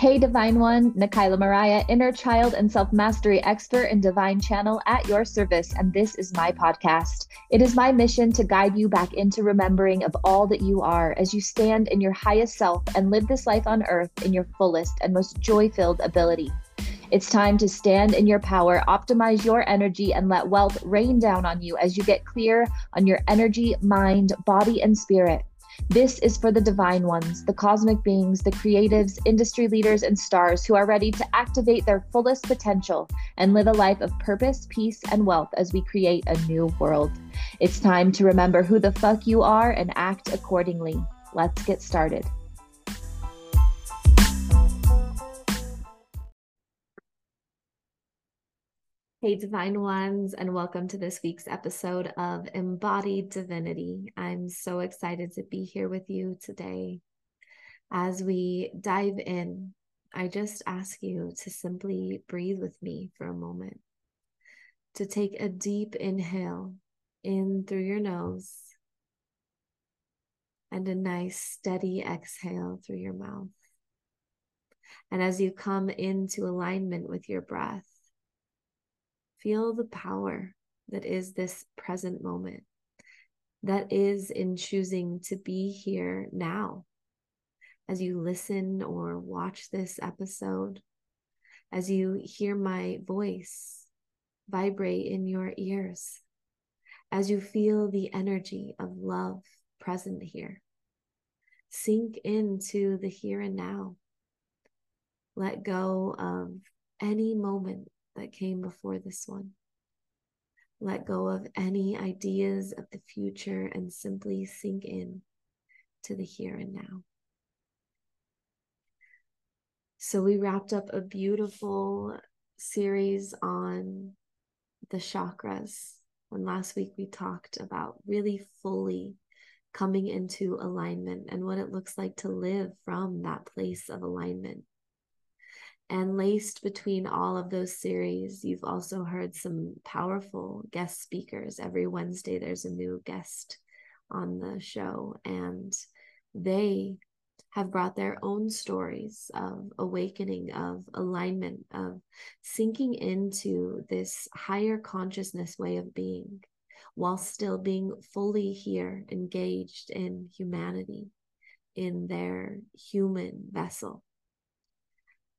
Hey, Divine One, Nikyla Mariah, inner child and self mastery expert and divine channel at your service. And this is my podcast. It is my mission to guide you back into remembering of all that you are as you stand in your highest self and live this life on earth in your fullest and most joy filled ability. It's time to stand in your power, optimize your energy, and let wealth rain down on you as you get clear on your energy, mind, body, and spirit. This is for the divine ones, the cosmic beings, the creatives, industry leaders, and stars who are ready to activate their fullest potential and live a life of purpose, peace, and wealth as we create a new world. It's time to remember who the fuck you are and act accordingly. Let's get started. Hey, divine ones, and welcome to this week's episode of Embodied Divinity. I'm so excited to be here with you today. As we dive in, I just ask you to simply breathe with me for a moment, to take a deep inhale in through your nose and a nice steady exhale through your mouth. And as you come into alignment with your breath, Feel the power that is this present moment, that is in choosing to be here now. As you listen or watch this episode, as you hear my voice vibrate in your ears, as you feel the energy of love present here, sink into the here and now. Let go of any moment that came before this one. Let go of any ideas of the future and simply sink in to the here and now. So, we wrapped up a beautiful series on the chakras. When last week we talked about really fully coming into alignment and what it looks like to live from that place of alignment. And laced between all of those series, you've also heard some powerful guest speakers. Every Wednesday, there's a new guest on the show, and they have brought their own stories of awakening, of alignment, of sinking into this higher consciousness way of being while still being fully here, engaged in humanity, in their human vessel.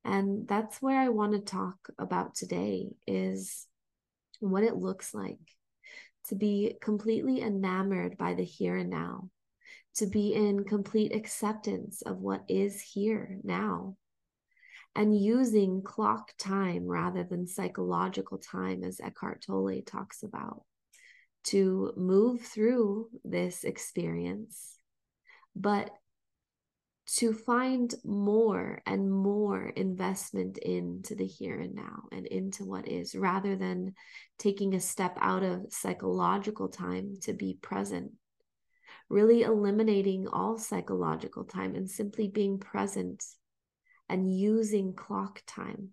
And that's where I want to talk about today is what it looks like to be completely enamored by the here and now, to be in complete acceptance of what is here now, and using clock time rather than psychological time, as Eckhart Tolle talks about, to move through this experience, but to find more and more investment into the here and now and into what is rather than taking a step out of psychological time to be present really eliminating all psychological time and simply being present and using clock time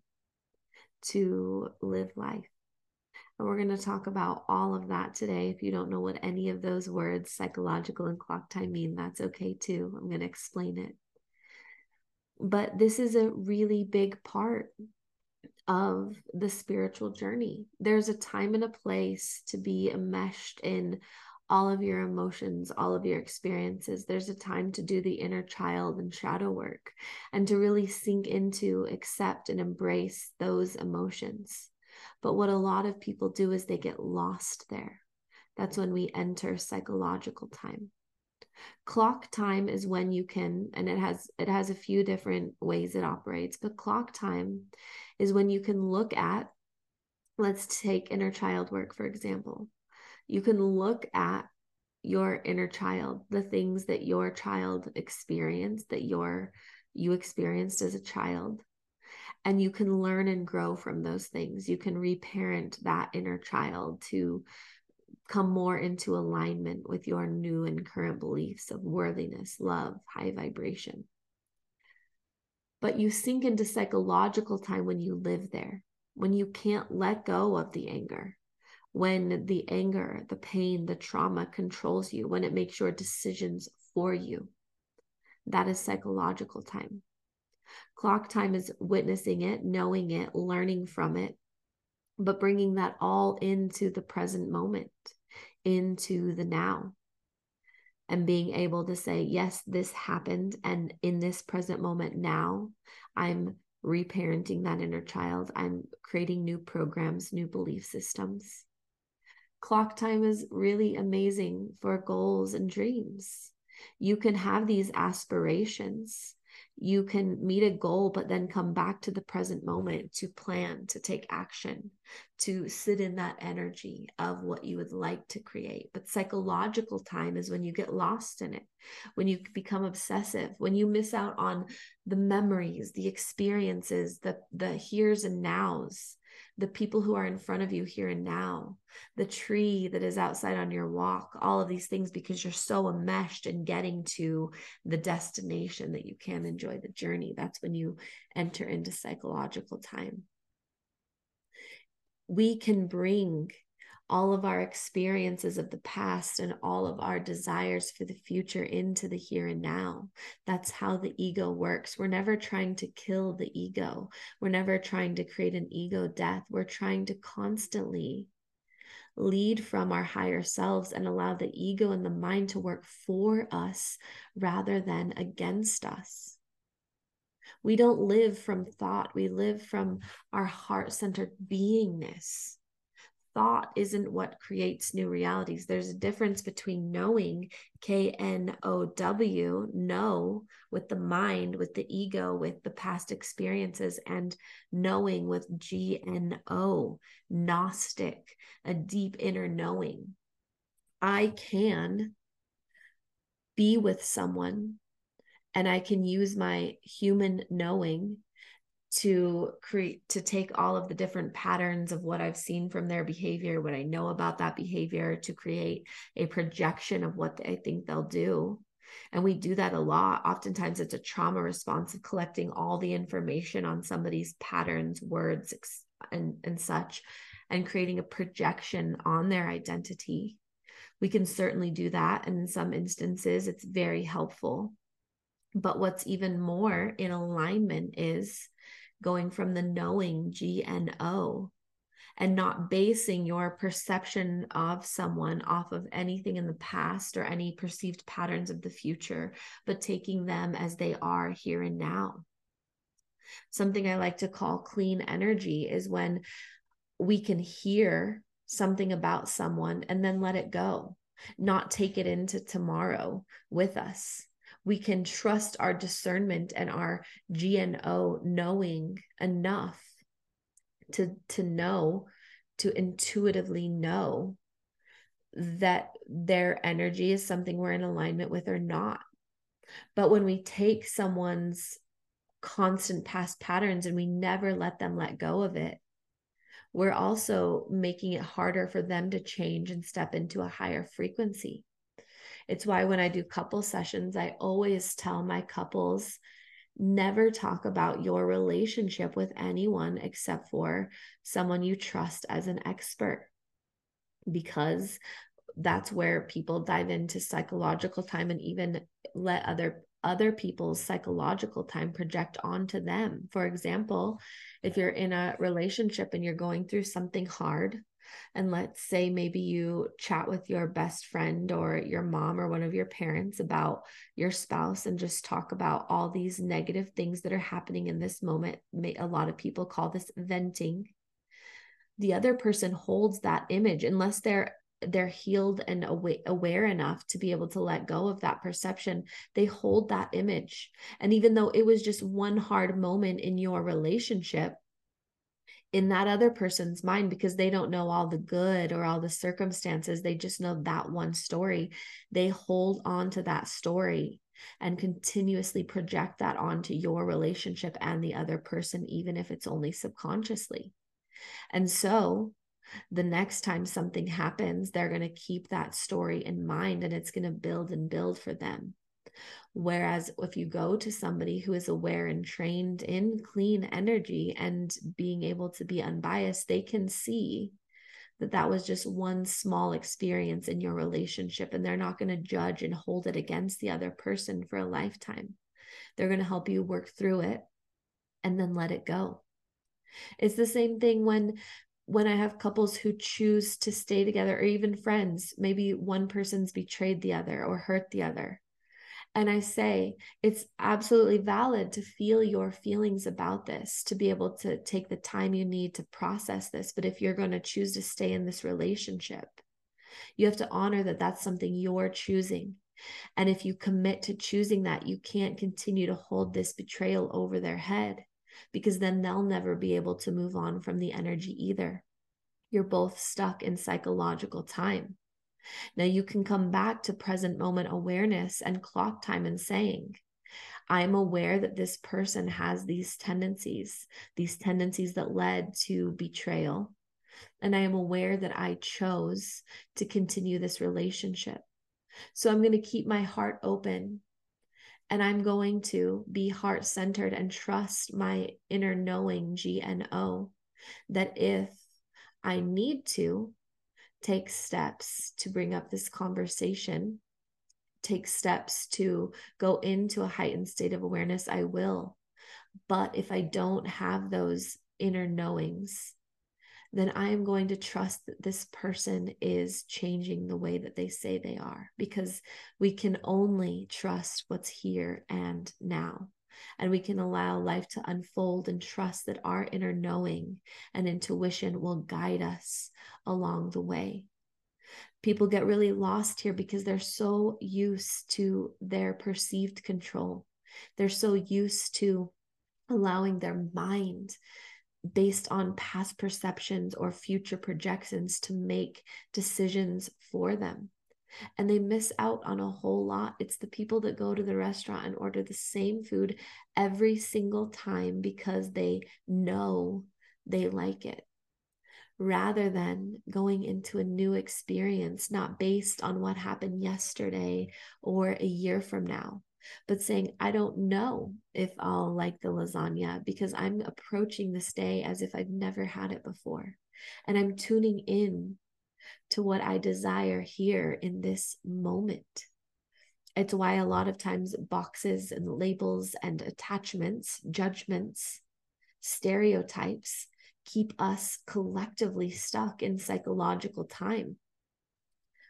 to live life and we're going to talk about all of that today. If you don't know what any of those words, psychological and clock time, mean, that's okay too. I'm going to explain it. But this is a really big part of the spiritual journey. There's a time and a place to be enmeshed in all of your emotions, all of your experiences. There's a time to do the inner child and shadow work and to really sink into, accept, and embrace those emotions. But what a lot of people do is they get lost there. That's when we enter psychological time. Clock time is when you can, and it has it has a few different ways it operates, but clock time is when you can look at, let's take inner child work, for example. You can look at your inner child, the things that your child experienced, that your you experienced as a child, and you can learn and grow from those things. You can reparent that inner child to come more into alignment with your new and current beliefs of worthiness, love, high vibration. But you sink into psychological time when you live there, when you can't let go of the anger, when the anger, the pain, the trauma controls you, when it makes your decisions for you. That is psychological time. Clock time is witnessing it, knowing it, learning from it, but bringing that all into the present moment, into the now. And being able to say, yes, this happened. And in this present moment now, I'm reparenting that inner child. I'm creating new programs, new belief systems. Clock time is really amazing for goals and dreams. You can have these aspirations you can meet a goal, but then come back to the present moment to plan, to take action, to sit in that energy of what you would like to create. But psychological time is when you get lost in it, when you become obsessive, when you miss out on the memories, the experiences, the, the here's and nows the people who are in front of you here and now, the tree that is outside on your walk, all of these things because you're so enmeshed in getting to the destination that you can't enjoy the journey. That's when you enter into psychological time. We can bring all of our experiences of the past and all of our desires for the future into the here and now. That's how the ego works. We're never trying to kill the ego, we're never trying to create an ego death. We're trying to constantly lead from our higher selves and allow the ego and the mind to work for us rather than against us. We don't live from thought, we live from our heart centered beingness thought isn't what creates new realities. There's a difference between knowing, K N O W, know with the mind, with the ego, with the past experiences, and knowing with G N O, Gnostic, a deep inner knowing. I can be with someone and I can use my human knowing to create to take all of the different patterns of what I've seen from their behavior, what I know about that behavior, to create a projection of what I think they'll do. And we do that a lot. Oftentimes, it's a trauma response of collecting all the information on somebody's patterns, words, and, and such, and creating a projection on their identity. We can certainly do that. And in some instances, it's very helpful. But what's even more in alignment is going from the knowing G N O and not basing your perception of someone off of anything in the past or any perceived patterns of the future, but taking them as they are here and now. Something I like to call clean energy is when we can hear something about someone and then let it go, not take it into tomorrow with us we can trust our discernment and our GNO knowing enough to to know to intuitively know that their energy is something we're in alignment with or not. But when we take someone's constant past patterns and we never let them let go of it, we're also making it harder for them to change and step into a higher frequency. It's why when I do couple sessions, I always tell my couples never talk about your relationship with anyone except for someone you trust as an expert because that's where people dive into psychological time and even let other other people's psychological time project onto them. For example, if you're in a relationship and you're going through something hard, and let's say maybe you chat with your best friend or your mom or one of your parents about your spouse and just talk about all these negative things that are happening in this moment. A lot of people call this venting. The other person holds that image unless they're they're healed and aware enough to be able to let go of that perception they hold that image and even though it was just one hard moment in your relationship in that other person's mind because they don't know all the good or all the circumstances. They just know that one story. They hold on to that story and continuously project that onto your relationship and the other person, even if it's only subconsciously. And so the next time something happens, they're going to keep that story in mind and it's going to build and build for them. Whereas if you go to somebody who is aware and trained in clean energy and being able to be unbiased, they can see that that was just one small experience in your relationship and they're not going to judge and hold it against the other person for a lifetime. They're going to help you work through it and then let it go. It's the same thing when when I have couples who choose to stay together or even friends, maybe one person's betrayed the other or hurt the other. And I say it's absolutely valid to feel your feelings about this, to be able to take the time you need to process this. But if you're going to choose to stay in this relationship, you have to honor that that's something you're choosing. And if you commit to choosing that, you can't continue to hold this betrayal over their head because then they'll never be able to move on from the energy either. You're both stuck in psychological time. Now you can come back to present moment awareness and clock time and saying, I'm aware that this person has these tendencies, these tendencies that led to betrayal. And I am aware that I chose to continue this relationship. So I'm going to keep my heart open and I'm going to be heart centered and trust my inner knowing, GNO, that if I need to take steps to bring up this conversation, take steps to go into a heightened state of awareness, I will. But if I don't have those inner knowings, then I am going to trust that this person is changing the way that they say they are because we can only trust what's here and now. And we can allow life to unfold and trust that our inner knowing and intuition will guide us along the way. People get really lost here because they're so used to their perceived control. They're so used to allowing their mind based on past perceptions or future projections to make decisions for them. And they miss out on a whole lot. It's the people that go to the restaurant and order the same food every single time because they know they like it, rather than going into a new experience, not based on what happened yesterday or a year from now, but saying, I don't know if I'll like the lasagna because I'm approaching this day as if I've never had it before. And I'm tuning in to what I desire here in this moment. It's why a lot of times boxes and labels and attachments, judgments, stereotypes keep us collectively stuck in psychological time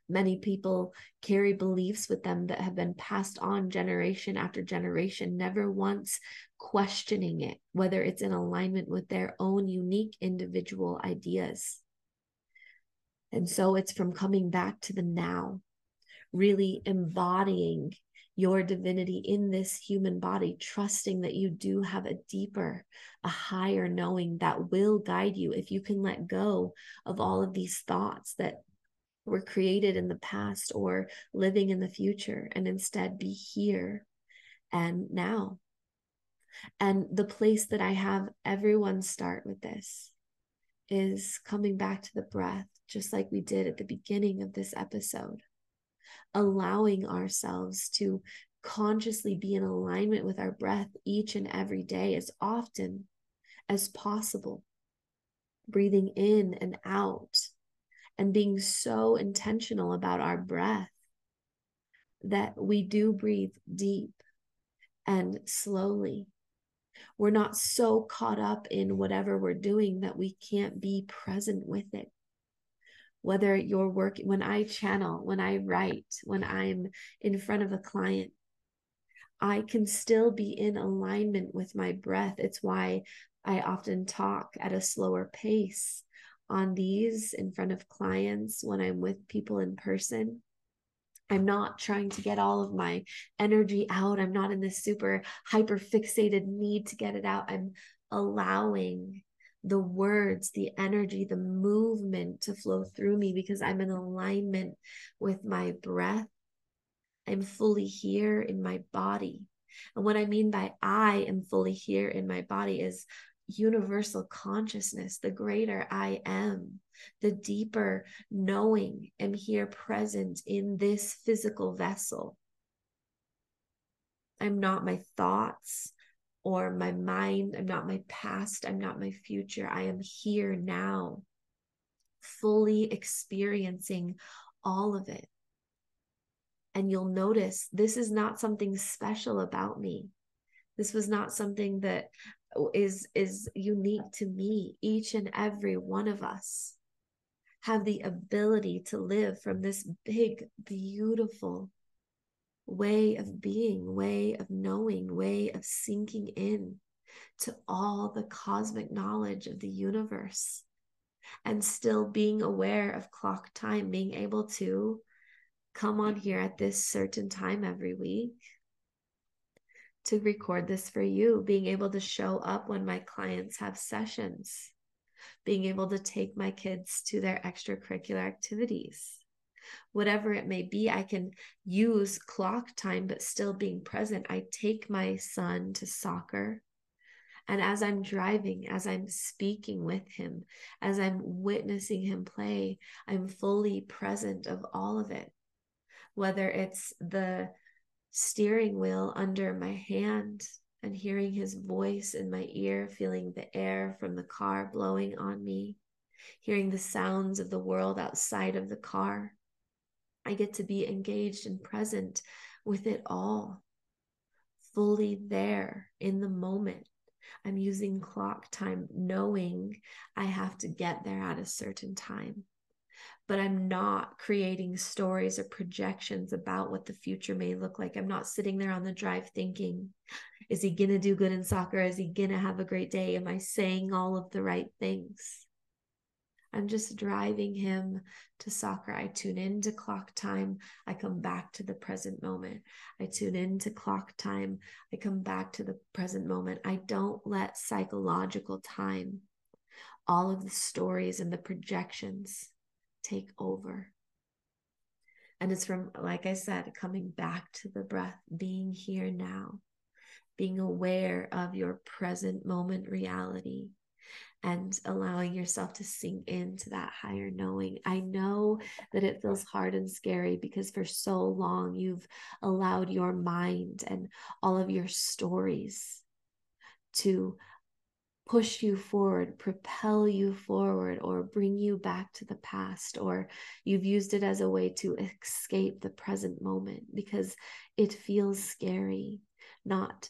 Many people carry beliefs with them that have been passed on generation after generation, never once questioning it, whether it's in alignment with their own unique individual ideas. And so it's from coming back to the now, really embodying your divinity in this human body, trusting that you do have a deeper, a higher knowing that will guide you if you can let go of all of these thoughts that were created in the past or living in the future and instead be here and now. And the place that I have everyone start with this is coming back to the breath, just like we did at the beginning of this episode, allowing ourselves to consciously be in alignment with our breath each and every day as often as possible, breathing in and out and being so intentional about our breath that we do breathe deep and slowly. We're not so caught up in whatever we're doing that we can't be present with it. Whether you're working, when I channel, when I write, when I'm in front of a client, I can still be in alignment with my breath. It's why I often talk at a slower pace on these in front of clients when I'm with people in person. I'm not trying to get all of my energy out. I'm not in this super hyper fixated need to get it out. I'm allowing the words, the energy, the movement to flow through me because I'm in alignment with my breath. I'm fully here in my body. And what I mean by I am fully here in my body is universal consciousness, the greater I am, the deeper knowing am here present in this physical vessel. I'm not my thoughts or my mind. I'm not my past. I'm not my future. I am here now, fully experiencing all of it. And you'll notice this is not something special about me. This was not something that is is unique to me each and every one of us have the ability to live from this big beautiful way of being way of knowing way of sinking in to all the cosmic knowledge of the universe and still being aware of clock time being able to come on here at this certain time every week to record this for you, being able to show up when my clients have sessions, being able to take my kids to their extracurricular activities. Whatever it may be, I can use clock time, but still being present. I take my son to soccer. And as I'm driving, as I'm speaking with him, as I'm witnessing him play, I'm fully present of all of it. Whether it's the steering wheel under my hand and hearing his voice in my ear, feeling the air from the car blowing on me, hearing the sounds of the world outside of the car. I get to be engaged and present with it all, fully there in the moment. I'm using clock time, knowing I have to get there at a certain time but I'm not creating stories or projections about what the future may look like. I'm not sitting there on the drive thinking, is he going to do good in soccer? Is he going to have a great day? Am I saying all of the right things? I'm just driving him to soccer. I tune into clock time. I come back to the present moment. I tune into clock time. I come back to the present moment. I don't let psychological time, all of the stories and the projections, take over. And it's from, like I said, coming back to the breath, being here now, being aware of your present moment reality and allowing yourself to sink into that higher knowing. I know that it feels hard and scary because for so long you've allowed your mind and all of your stories to push you forward, propel you forward, or bring you back to the past, or you've used it as a way to escape the present moment because it feels scary, not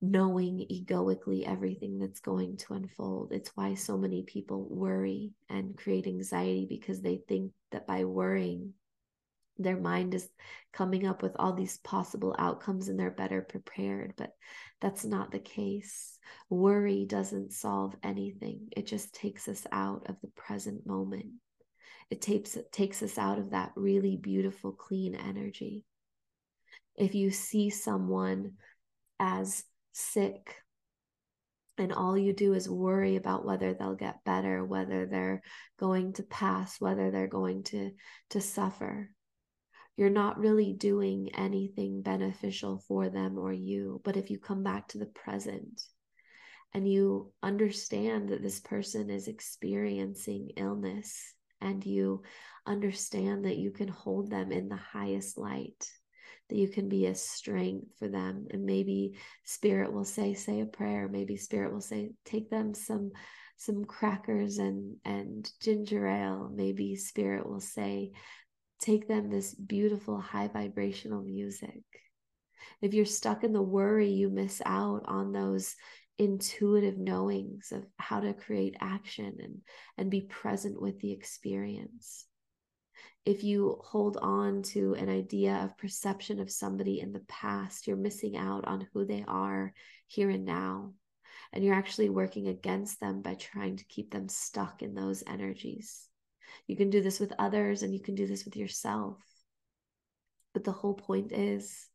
knowing egoically everything that's going to unfold. It's why so many people worry and create anxiety because they think that by worrying, their mind is coming up with all these possible outcomes and they're better prepared. But that's not the case. Worry doesn't solve anything, it just takes us out of the present moment. It takes, it takes us out of that really beautiful, clean energy. If you see someone as sick, and all you do is worry about whether they'll get better whether they're going to pass whether they're going to to suffer you're not really doing anything beneficial for them or you. But if you come back to the present and you understand that this person is experiencing illness and you understand that you can hold them in the highest light, that you can be a strength for them. And maybe spirit will say, say a prayer. Maybe spirit will say, take them some some crackers and and ginger ale maybe spirit will say take them this beautiful high vibrational music. If you're stuck in the worry, you miss out on those intuitive knowings of how to create action and, and be present with the experience. If you hold on to an idea of perception of somebody in the past, you're missing out on who they are here and now. And you're actually working against them by trying to keep them stuck in those energies. You can do this with others and you can do this with yourself. But the whole point is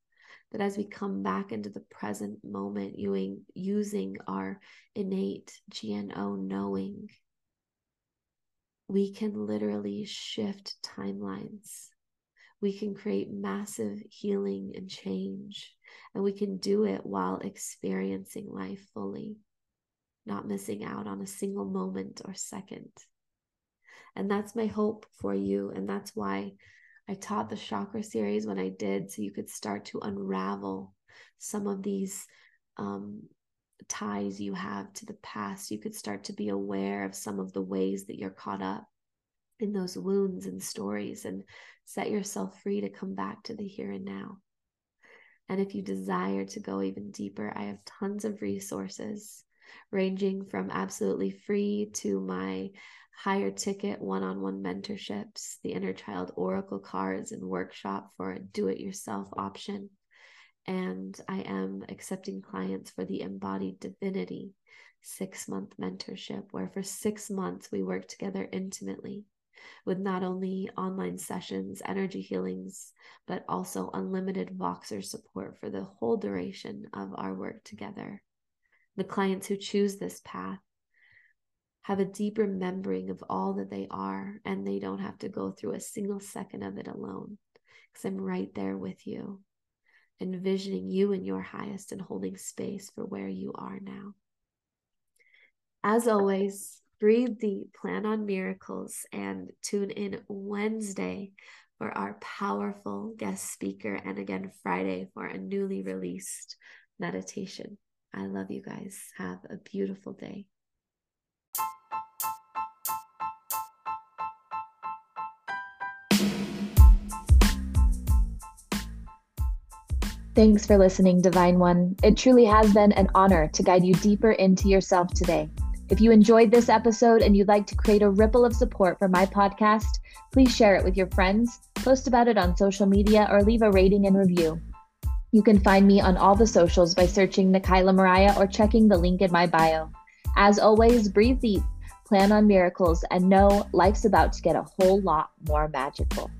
that as we come back into the present moment, using our innate GNO knowing, we can literally shift timelines. We can create massive healing and change, and we can do it while experiencing life fully, not missing out on a single moment or second. And that's my hope for you. And that's why I taught the chakra series when I did, so you could start to unravel some of these um, ties you have to the past. You could start to be aware of some of the ways that you're caught up in those wounds and stories and set yourself free to come back to the here and now. And if you desire to go even deeper, I have tons of resources ranging from absolutely free to my higher ticket one on one mentorships, the inner child oracle cards, and workshop for a do it yourself option. And I am accepting clients for the embodied divinity six month mentorship, where for six months we work together intimately with not only online sessions, energy healings, but also unlimited Voxer support for the whole duration of our work together. The clients who choose this path have a deep remembering of all that they are, and they don't have to go through a single second of it alone because I'm right there with you, envisioning you in your highest and holding space for where you are now. As always, breathe deep, plan on miracles, and tune in Wednesday for our powerful guest speaker, and again Friday for a newly released meditation. I love you guys. Have a beautiful day. Thanks for listening, Divine One. It truly has been an honor to guide you deeper into yourself today. If you enjoyed this episode and you'd like to create a ripple of support for my podcast, please share it with your friends, post about it on social media, or leave a rating and review. You can find me on all the socials by searching Nikyla Mariah or checking the link in my bio. As always, breathe deep, plan on miracles, and know life's about to get a whole lot more magical.